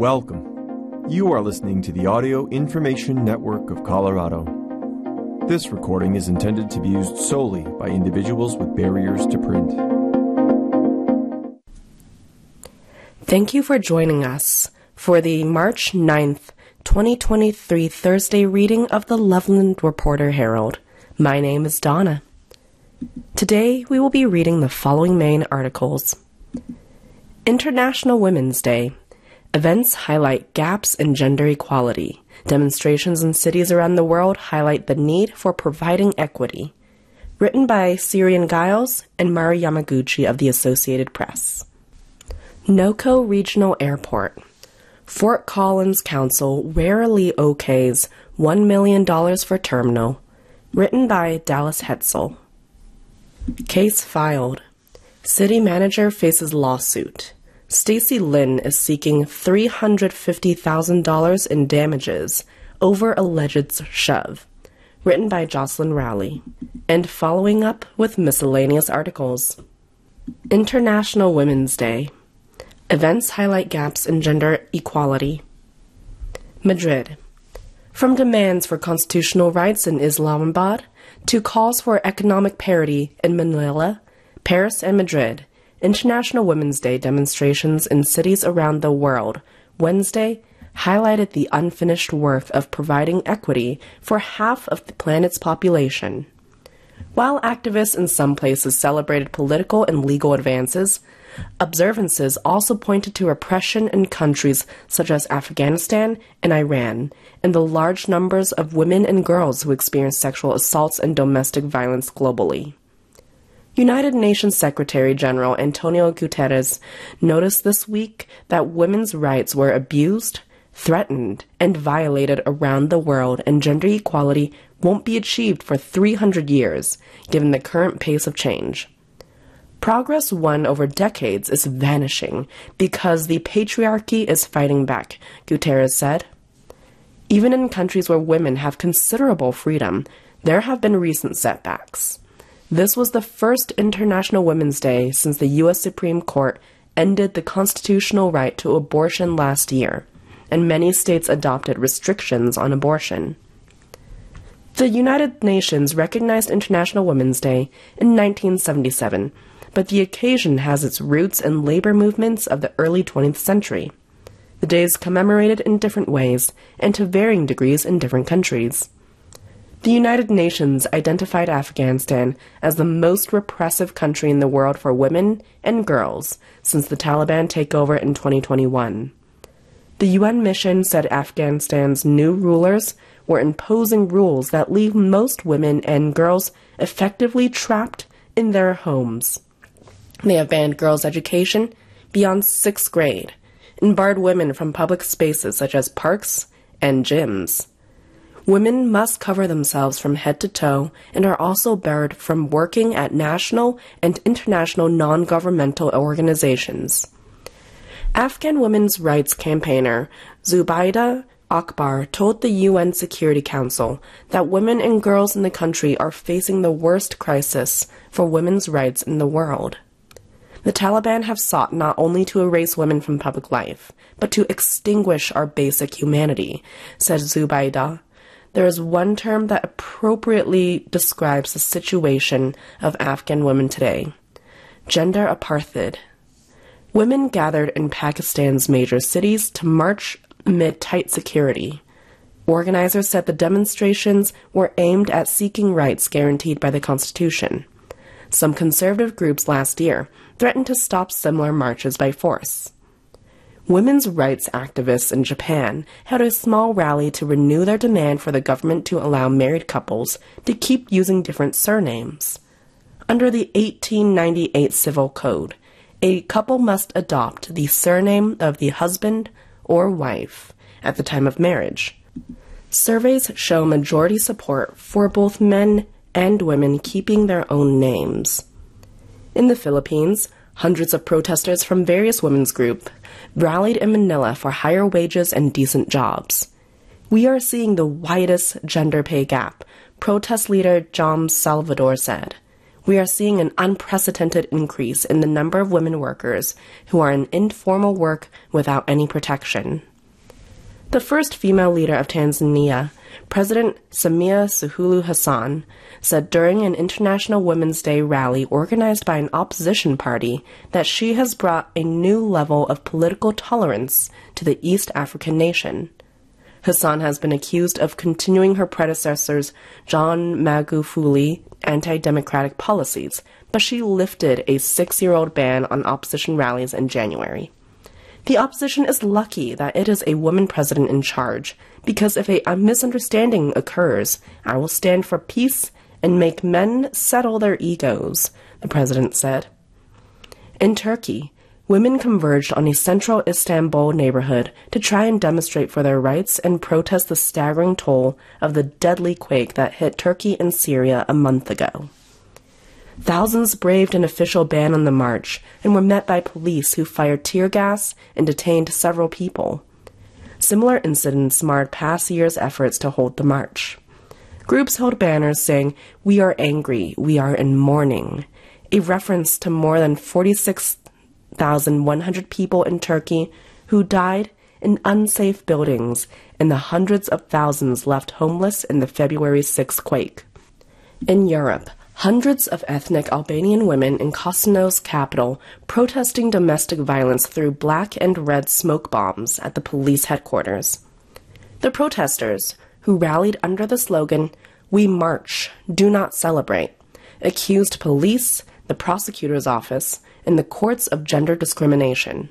Welcome. You are listening to the Audio Information Network of Colorado. This recording is intended to be used solely by individuals with barriers to print. Thank you for joining us for the March 9th, 2023 Thursday reading of the Loveland Reporter Herald. My name is Donna. Today we will be reading the following main articles International Women's Day Events highlight gaps in gender equality. Demonstrations in cities around the world highlight the need for providing equity. Written by Ciarán Giles and Mari Yamaguchi of the Associated Press. Noco Regional Airport. Fort Collins Council rarely okays $1 million for terminal. Written by Dallas Heltzell. Case filed. City manager faces lawsuit. Stacy Lynn is seeking $350,000 in damages over alleged shove. Written by Jocelyn Rowley. And following up with miscellaneous articles. International Women's Day. Events highlight gaps in gender equality. Madrid. From demands for constitutional rights in Islamabad to calls for economic parity in Manila, Paris, and Madrid, International Women's Day demonstrations in cities around the world Wednesday highlighted the unfinished work of providing equity for half of the planet's population. While activists in some places celebrated political and legal advances, observances also pointed to repression in countries such as Afghanistan and Iran, and the large numbers of women and girls who experience sexual assaults and domestic violence globally. United Nations Secretary General Antonio Guterres noticed this week that women's rights were abused, threatened, and violated around the world, and gender equality won't be achieved for 300 years, given the current pace of change. Progress won over decades is vanishing because the patriarchy is fighting back, Guterres said. Even in countries where women have considerable freedom, there have been recent setbacks. This was the first International Women's Day since the U.S. Supreme Court ended the constitutional right to abortion last year, and many states adopted restrictions on abortion. The United Nations recognized International Women's Day in 1977, but the occasion has its roots in labor movements of the early 20th century. The day is commemorated in different ways and to varying degrees in different countries. The United Nations identified Afghanistan as the most repressive country in the world for women and girls since the Taliban takeover in 2021. The UN mission said Afghanistan's new rulers were imposing rules that leave most women and girls effectively trapped in their homes. They have banned girls' education beyond sixth grade and barred women from public spaces such as parks and gyms. Women must cover themselves from head to toe and are also barred from working at national and international non governmental organizations. Afghan women's rights campaigner Zubaida Akbar told the UN Security Council that women and girls in the country are facing the worst crisis for women's rights in the world. The Taliban have sought not only to erase women from public life, but to extinguish our basic humanity, said Zubaida there is one term that appropriately describes the situation of Afghan women today gender apartheid. Women gathered in Pakistan's major cities to march amid tight security. Organizers said the demonstrations were aimed at seeking rights guaranteed by the Constitution. Some conservative groups last year threatened to stop similar marches by force. Women's rights activists in Japan held a small rally to renew their demand for the government to allow married couples to keep using different surnames. Under the 1898 Civil Code, a couple must adopt the surname of the husband or wife at the time of marriage. Surveys show majority support for both men and women keeping their own names. In the Philippines, hundreds of protesters from various women's groups rallied in Manila for higher wages and decent jobs. We are seeing the widest gender pay gap, protest leader John Salvador said. We are seeing an unprecedented increase in the number of women workers who are in informal work without any protection. The first female leader of Tanzania, President Samia Suluhu Hassan, said during an International Women's Day rally organized by an opposition party that she has brought a new level of political tolerance to the East African nation. Hassan has been accused of continuing her predecessor's John Magufuli anti-democratic policies, but she lifted a six-year-old ban on opposition rallies in January. The opposition is lucky that it is a woman president in charge, because if a, misunderstanding occurs, I will stand for peace and make men settle their egos, the president said. In Turkey, women converged on a central Istanbul neighborhood to try and demonstrate for their rights and protest the staggering toll of the deadly quake that hit Turkey and Syria a month ago. Thousands braved an official ban on the march and were met by police who fired tear gas and detained several people. Similar incidents marred past year's efforts to hold the march. Groups held banners saying, We are angry, we are in mourning, a reference to more than 46,100 people in Turkey who died in unsafe buildings and the hundreds of thousands left homeless in the February 6 quake. In Europe, hundreds of ethnic Albanian women in Kosovo's capital protesting domestic violence threw black and red smoke bombs at the police headquarters. The protesters, who rallied under the slogan, We March, Do Not Celebrate, accused police, the prosecutor's office, and the courts of gender discrimination.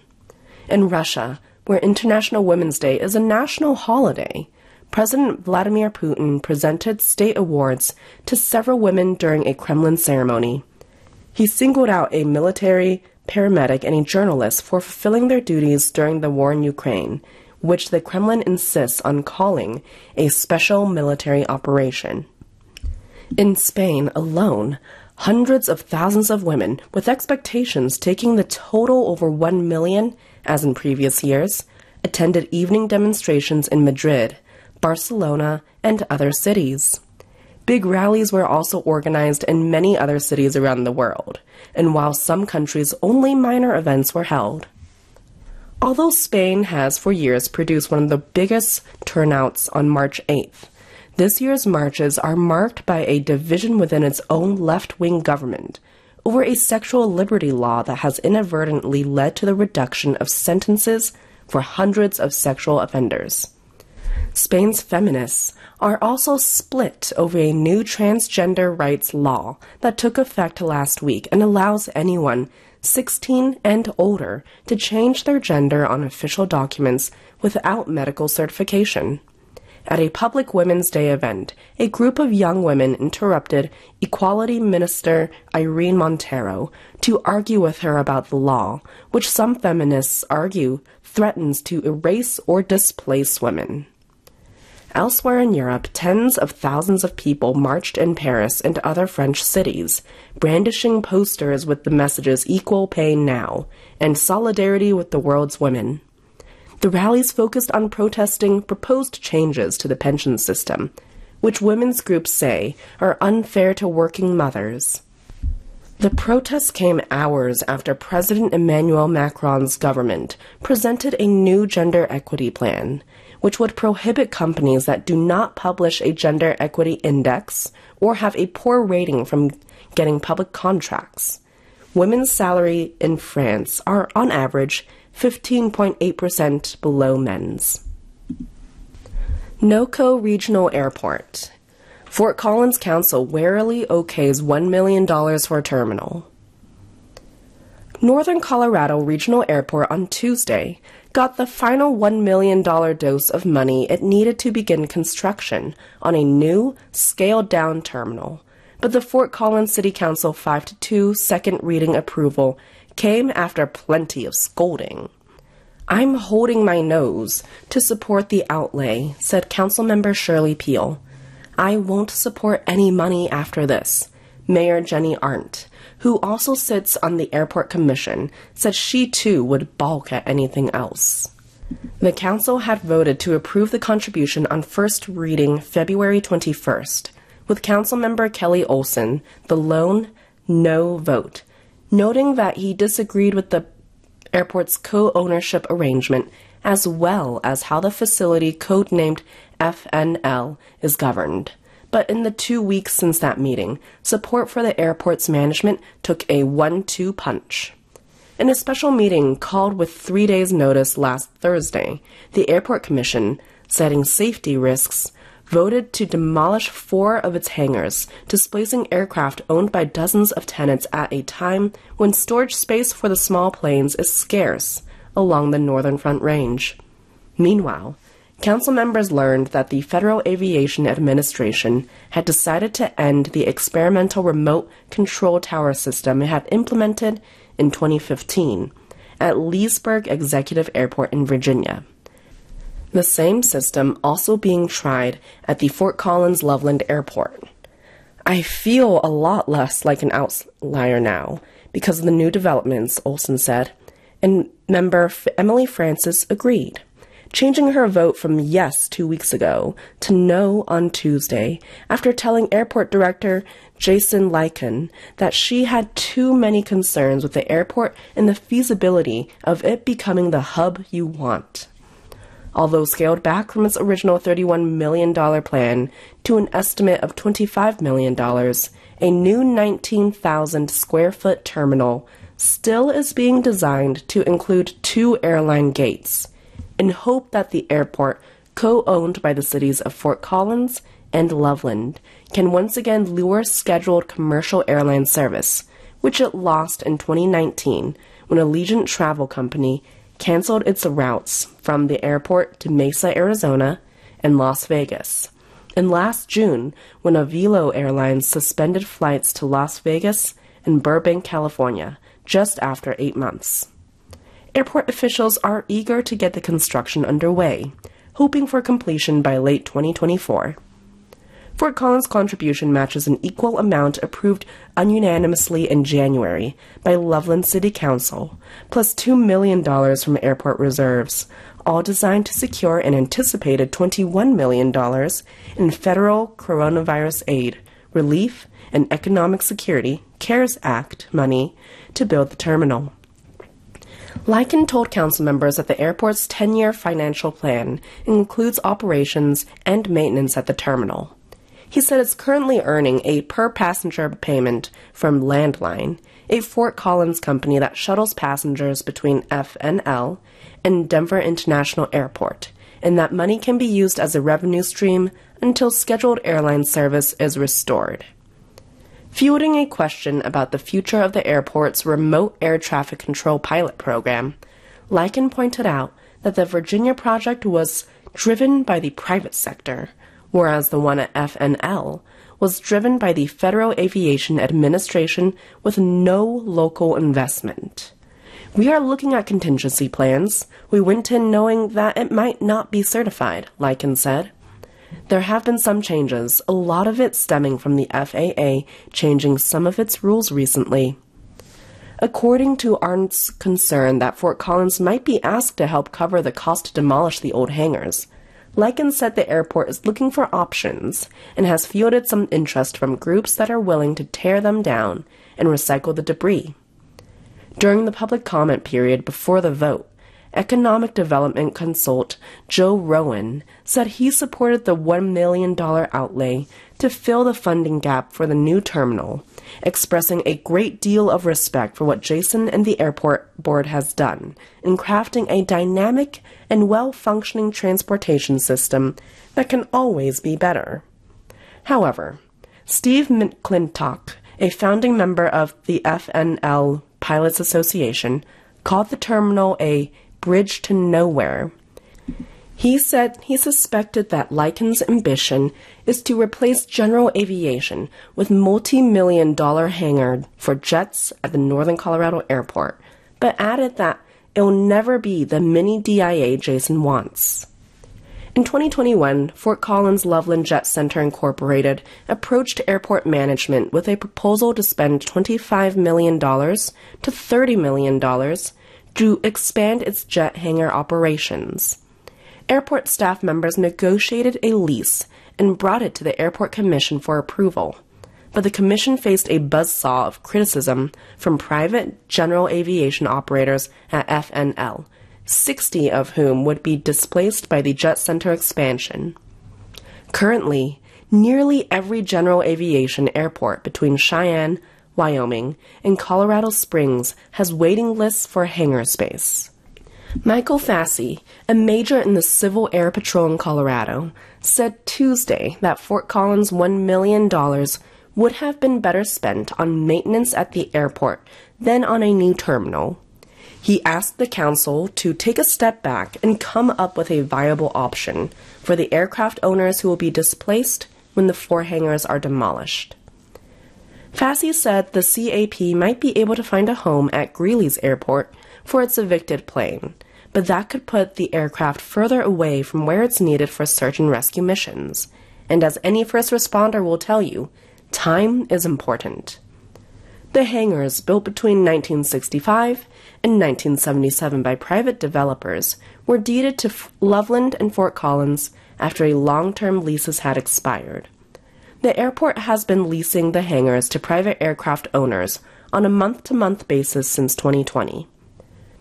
In Russia, where International Women's Day is a national holiday, President Vladimir Putin presented state awards to several women during a Kremlin ceremony. He singled out a military, paramedic, and a journalist for fulfilling their duties during the war in Ukraine which the Kremlin insists on calling a special military operation. In Spain alone, hundreds of thousands of women, with expectations taking the total over 1 million, as in previous years, attended evening demonstrations in Madrid, Barcelona, and other cities. Big rallies were also organized in many other cities around the world, and while some countries only minor events were held. Although Spain has for years produced one of the biggest turnouts on March 8th, this year's marches are marked by a division within its own left wing government over a sexual liberty law that has inadvertently led to the reduction of sentences for hundreds of sexual offenders. Spain's feminists are also split over a new transgender rights law that took effect last week and allows anyone 16 and older to change their gender on official documents without medical certification. At a public Women's Day event, a group of young women interrupted Equality Minister Irene Montero to argue with her about the law, which some feminists argue threatens to erase or displace women. Elsewhere in Europe, tens of thousands of people marched in Paris and other French cities, brandishing posters with the messages Equal Pay Now and Solidarity with the World's Women. The rallies focused on protesting proposed changes to the pension system, which women's groups say are unfair to working mothers. The protests came hours after President Emmanuel Macron's government presented a new gender equity plan which would prohibit companies that do not publish a gender equity index or have a poor rating from getting public contracts. Women's salary in France are on average 15.8% below men's. NOCO Regional Airport. Fort Collins Council warily okays $1 million for a terminal. Northern Colorado Regional Airport on Tuesday got the final $1 million dose of money it needed to begin construction on a new, scaled down terminal. But the Fort Collins City Council 5 to 2 second reading approval came after plenty of scolding. I'm holding my nose to support the outlay, said Councilmember Shirley Peel. I won't support any money after this. Mayor Jenny Arndt who also sits on the airport commission, said she too would balk at anything else. The council had voted to approve the contribution on first reading February 21st, with Councilmember Kelly Ohlson the lone no vote, noting that he disagreed with the airport's co ownership arrangement as well as how the facility codenamed FNL is governed. But in the two weeks since that meeting, support for the airport's management took a one two punch. In a special meeting called with three days' notice last Thursday, the Airport Commission, citing safety risks, voted to demolish four of its hangars, displacing aircraft owned by dozens of tenants at a time when storage space for the small planes is scarce along the Northern Front Range. Meanwhile, Council members learned that the Federal Aviation Administration had decided to end the experimental remote control tower system it had implemented in 2015 at Leesburg Executive Airport in Virginia. The same system also being tried at the Fort Collins Loveland Airport. I feel a lot less like an outlier now because of the new developments, Ohlson said, and member Emily Francis agreed changing her vote from yes two weeks ago to no on Tuesday after telling airport director Jason Licon that she had too many concerns with the airport and the feasibility of it becoming the hub you want. Although scaled back from its original $31 million plan to an estimate of $25 million, a new 19,000 square foot terminal still is being designed to include two airline gates in hope that the airport, co owned by the cities of Fort Collins and Loveland, can once again lure scheduled commercial airline service, which it lost in 2019 when Allegiant Travel Company canceled its routes from the airport to Mesa, Arizona, and Las Vegas. And last June, when Avelo Airlines suspended flights to Las Vegas and Burbank, California, just after eight months airport officials are eager to get the construction underway, hoping for completion by late 2024. Fort Collins' contribution matches an equal amount approved unanimously in January by Loveland City Council, plus $2 million from airport reserves, all designed to secure an anticipated $21 million in federal coronavirus aid, relief, and economic security CARES Act money to build the terminal. Licon told council members that the airport's 10 year financial plan includes operations and maintenance at the terminal. He said it's currently earning a per passenger payment from Landline, a Fort Collins company that shuttles passengers between FNL and Denver International Airport, and that money can be used as a revenue stream until scheduled airline service is restored. Fielding a question about the future of the airport's remote air traffic control pilot program, Licon pointed out that the Virginia project was driven by the private sector, whereas the one at FNL was driven by the Federal Aviation Administration with no local investment. We are looking at contingency plans. We went in knowing that it might not be certified, Licon said. There have been some changes, a lot of it stemming from the FAA changing some of its rules recently. According to Arndt's concern that Fort Collins might be asked to help cover the cost to demolish the old hangars, Licon said the airport is looking for options and has fielded some interest from groups that are willing to tear them down and recycle the debris. During the public comment period before the vote, economic development consult Joe Rowan said he supported the $1 million outlay to fill the funding gap for the new terminal, expressing a great deal of respect for what Jason and the airport board has done in crafting a dynamic and well functioning transportation system that can always be better. However, Steve McClintock, a founding member of the FNL Pilots Association, called the terminal a bridge to nowhere. He said he suspected that Licon's ambition is to replace general aviation with multi-million dollar hangar for jets at the Northern Colorado Airport, but added that it'll never be the mini DIA Jason wants. In 2021, Fort Collins Loveland Jet Center Incorporated approached airport management with a proposal to spend $25 million to $30 million to expand its jet hangar operations. Airport staff members negotiated a lease and brought it to the Airport Commission for approval. But the Commission faced a buzzsaw of criticism from private general aviation operators at FNL, 60 of whom would be displaced by the Jet Center expansion. Currently, nearly every general aviation airport between Cheyenne, Wyoming, and Colorado Springs has waiting lists for hangar space. Michael Fassey, a major in the Civil Air Patrol in Colorado, said Tuesday that Fort Collins' $1 million would have been better spent on maintenance at the airport than on a new terminal. He asked the council to take a step back and come up with a viable option for the aircraft owners who will be displaced when the four hangars are demolished. Fassey said the CAP might be able to find a home at Greeley's airport for its evicted plane, but that could put the aircraft further away from where it's needed for search and rescue missions. And as any first responder will tell you, time is important. The hangars, built between 1965 and 1977 by private developers, were deeded to Loveland and Fort Collins after a long term leases had expired. The airport has been leasing the hangars to private aircraft owners on a month to month basis since 2020.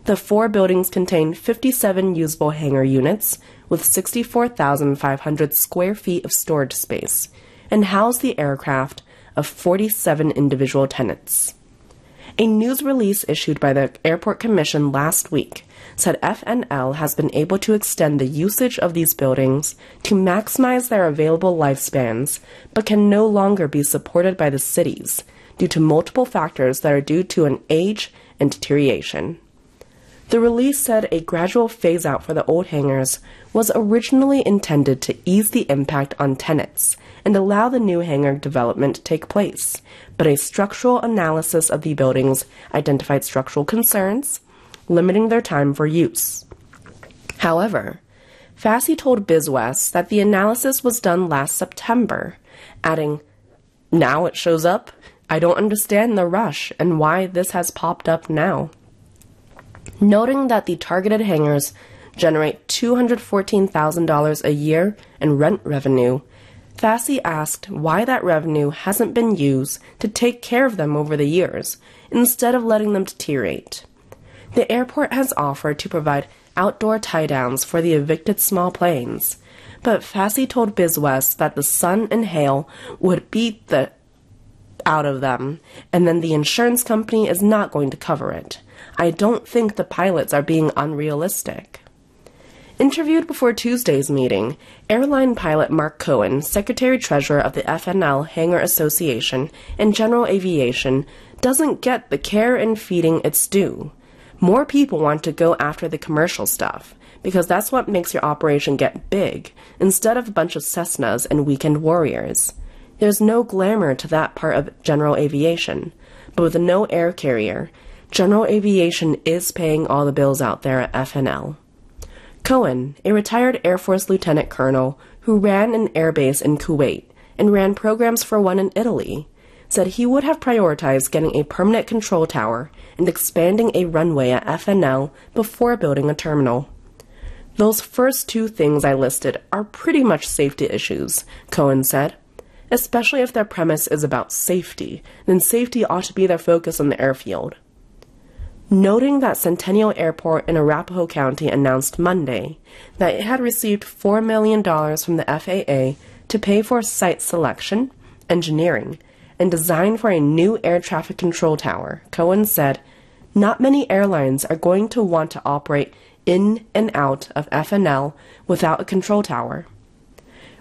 The four buildings contain 57 usable hangar units with 64,500 square feet of storage space and house the aircraft of 47 individual tenants. A news release issued by the Airport Commission last week said FNL has been able to extend the usage of these buildings to maximize their available lifespans, but can no longer be supported by the cities due to multiple factors that are due to an age and deterioration. The release said a gradual phase out for the old hangars was originally intended to ease the impact on tenants and allow the new hangar development to take place, but a structural analysis of the buildings identified structural concerns, limiting their time for use. However, Fassey told BizWest that the analysis was done last September, adding, Now it shows up. I don't understand the rush and why this has popped up now. Noting that the targeted hangars generate $214,000 a year in rent revenue, Fassey asked why that revenue hasn't been used to take care of them over the years, instead of letting them deteriorate. The airport has offered to provide outdoor tie downs for the evicted small planes, but Fassi told BizWest that the sun and hail would beat the out of them, and then the insurance company is not going to cover it. I don't think the pilots are being unrealistic. Interviewed before Tuesday's meeting, airline pilot Mark Cohen, Secretary Treasurer of the FNL Hangar Association and General Aviation, doesn't get the care and feeding it's due. More people want to go after the commercial stuff, because that's what makes your operation get big, instead of a bunch of Cessnas and weekend warriors. There's no glamour to that part of general aviation, but with no air carrier, general aviation is paying all the bills out there at FNL. Cohen, a retired Air Force lieutenant colonel who ran an airbase in Kuwait and ran programs for one in Italy, said he would have prioritized getting a permanent control tower and expanding a runway at FNL before building a terminal. Those first two things I listed are pretty much safety issues, Cohen said. Especially if their premise is about safety, then safety ought to be their focus on the airfield noting that Centennial Airport in Arapahoe County announced Monday that it had received $4 million from the FAA to pay for site selection, engineering, and design for a new air traffic control tower. Cohen said, Not many airlines are going to want to operate in and out of FNL without a control tower.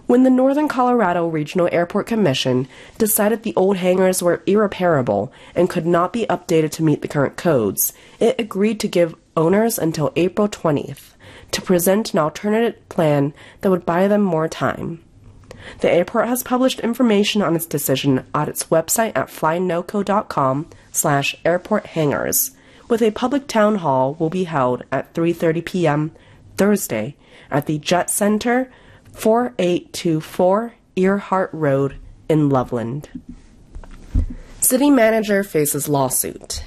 When the Northern Colorado Regional Airport Commission decided the old hangars were irreparable and could not be updated to meet the current codes, it agreed to give owners until April 20th to present an alternative plan that would buy them more time. The airport has published information on its decision on its website at flynoco.com slash airport hangars, with a public town hall will be held at 3.30 p.m. Thursday at the Jet Center, 4824 Earhart Road in Loveland. City manager faces lawsuit.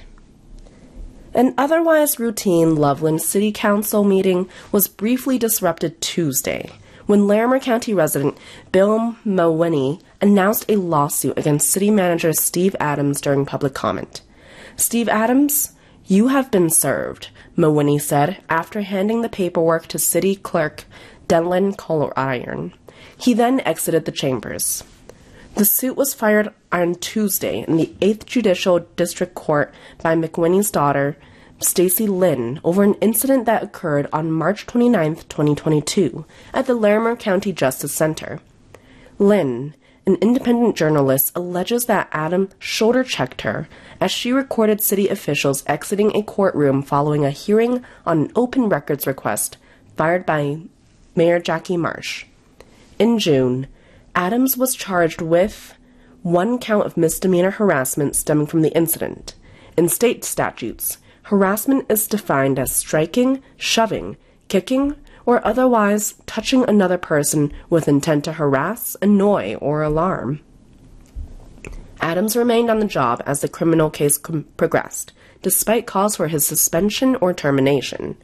An otherwise routine Loveland City Council meeting was briefly disrupted Tuesday when Larimer County resident Bill Mawhinney announced a lawsuit against city manager Steve Adams during public comment. Steve Adams, You have been served, Mawhinney said after handing the paperwork to City Clerk Delynn Coldiron. He then exited the chambers. The suit was filed on Tuesday in the 8th Judicial District Court by McWhinney's daughter, Stacy Lynn, over an incident that occurred on March 29, 2022, at the Larimer County Justice Center. Lynn, an independent journalist, alleges that Adam shoulder checked her as she recorded city officials exiting a courtroom following a hearing on an open records request fired by Mayor Jackie Marsh. In June, Adams was charged with one count of misdemeanor harassment stemming from the incident. In state statutes, harassment is defined as striking, shoving, kicking, or otherwise touching another person with intent to harass, annoy, or alarm. Adams remained on the job as the criminal case com- progressed, despite calls for his suspension or termination.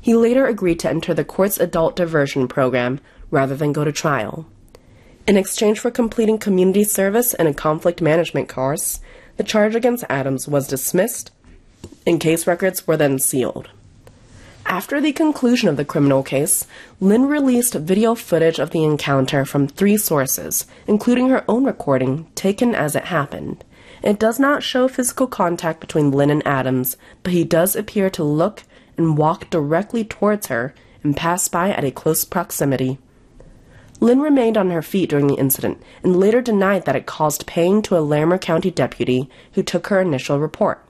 He later agreed to enter the court's adult diversion program rather than go to trial. In exchange for completing community service and a conflict management course, the charge against Adams was dismissed and case records were then sealed. After the conclusion of the criminal case, Lynn released video footage of the encounter from three sources, including her own recording taken as it happened. It does not show physical contact between Lynn and Adams, but he does appear to look and walked directly towards her and passed by at a close proximity. Lynn remained on her feet during the incident and later denied that it caused pain to a Larimer County deputy who took her initial report.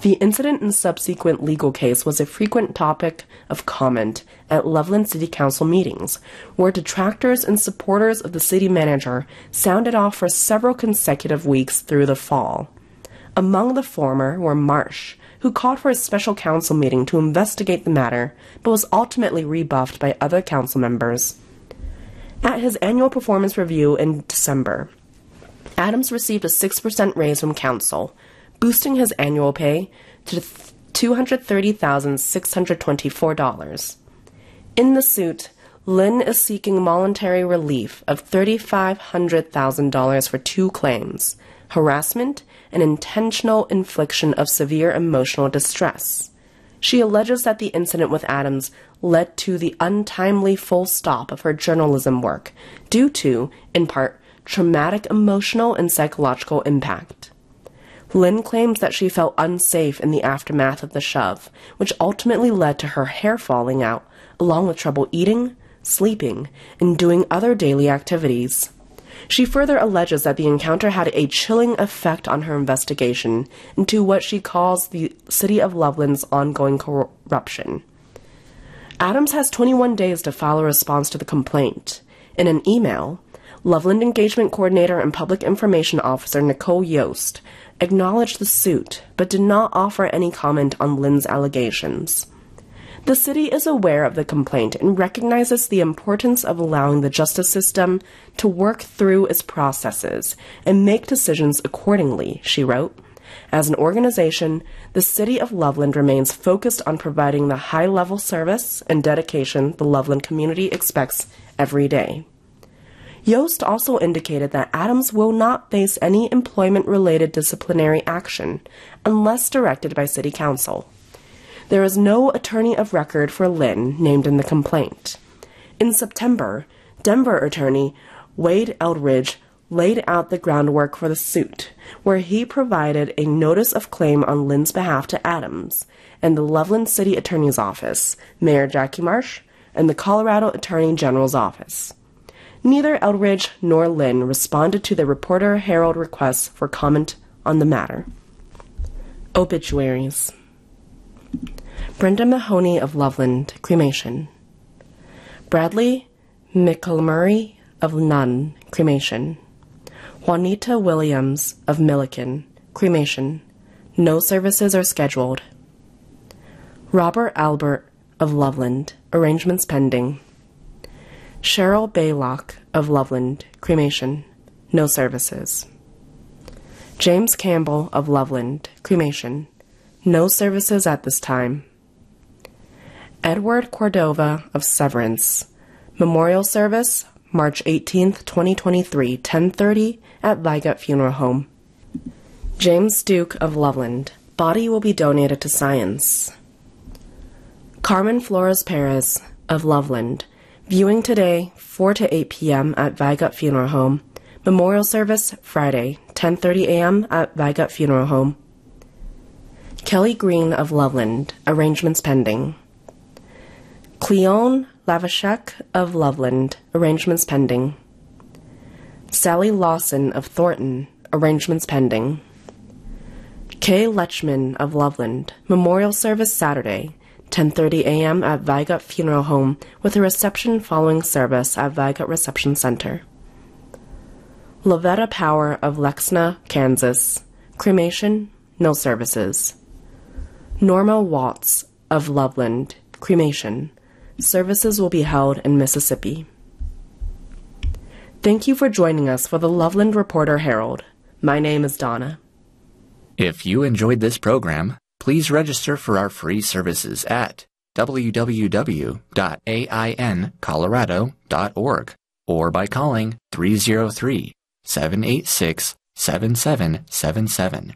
The incident and subsequent legal case was a frequent topic of comment at Loveland City Council meetings, where detractors and supporters of the city manager sounded off for several consecutive weeks through the fall. Among the former were Marsh, who called for a special council meeting to investigate the matter, but was ultimately rebuffed by other council members. At his annual performance review in December, Adams received a 6% raise from council, boosting his annual pay to $230,624. In the suit, Lynn is seeking voluntary relief of $3,500,000 for two claims harassment and intentional infliction of severe emotional distress. She alleges that the incident with Adams led to the untimely full stop of her journalism work due to, in part, traumatic emotional and psychological impact. Lynn claims that she felt unsafe in the aftermath of the shove, which ultimately led to her hair falling out, along with trouble eating, sleeping, and doing other daily activities. She further alleges that the encounter had a chilling effect on her investigation into what she calls the City of Loveland's ongoing corruption. Adams has 21 days to file a response to the complaint. In an email, Loveland Engagement Coordinator and Public Information Officer Nicole Yost acknowledged the suit, but did not offer any comment on Lynn's allegations. The city is aware of the complaint and recognizes the importance of allowing the justice system to work through its processes and make decisions accordingly, she wrote. As an organization, the City of Loveland remains focused on providing the high level service and dedication the Loveland community expects every day. Yost also indicated that Adams will not face any employment related disciplinary action unless directed by City Council. There is no attorney of record for Lynn named in the complaint. In September, Denver attorney Wade Eldridge laid out the groundwork for the suit, where he provided a notice of claim on Lynn's behalf to Adams and the Loveland City Attorney's Office, Mayor Jackie Marsh, and the Colorado Attorney General's Office. Neither Eldridge nor Lynn responded to the Reporter Herald requests for comment on the matter. Obituaries Brenda Mahoney of Loveland, cremation. Bradley McElmurray of Nunn, cremation. Juanita Williams of Milliken, cremation. No services are scheduled. Robert Albert of Loveland, arrangements pending. Cheryl Baylock of Loveland, cremation, no services. James Campbell of Loveland, cremation, no services at this time. Edward Cordova of Severance, memorial service, March 18, 2023, 10:30 at Viegut Funeral Home. James Duke of Loveland, Body will be donated to science. Carmen Flores Perez of Loveland. Viewing today, 4 to 8 p.m. at Viegut Funeral Home. Memorial service Friday, 10:30 a.m. at Viegut Funeral Home. Kelly Green of Loveland. Arrangements pending. Cleone Lavashek of Loveland. Arrangements pending. Sally Lawson of Thornton. Arrangements pending. Kay Lechman of Loveland. Memorial service Saturday, 10:30 a.m. at Viegut Funeral Home with a reception following service at Viegut Reception Center. Lavetta Power of Lenexa, Kansas. Cremation, no services. Norma Watts of Loveland. Cremation. Services will be held in Mississippi. Thank you for joining us for the Loveland Reporter Herald. My name is Donna. If you enjoyed this program, please register for our free services at www.aincolorado.org or by calling 303 786 7777.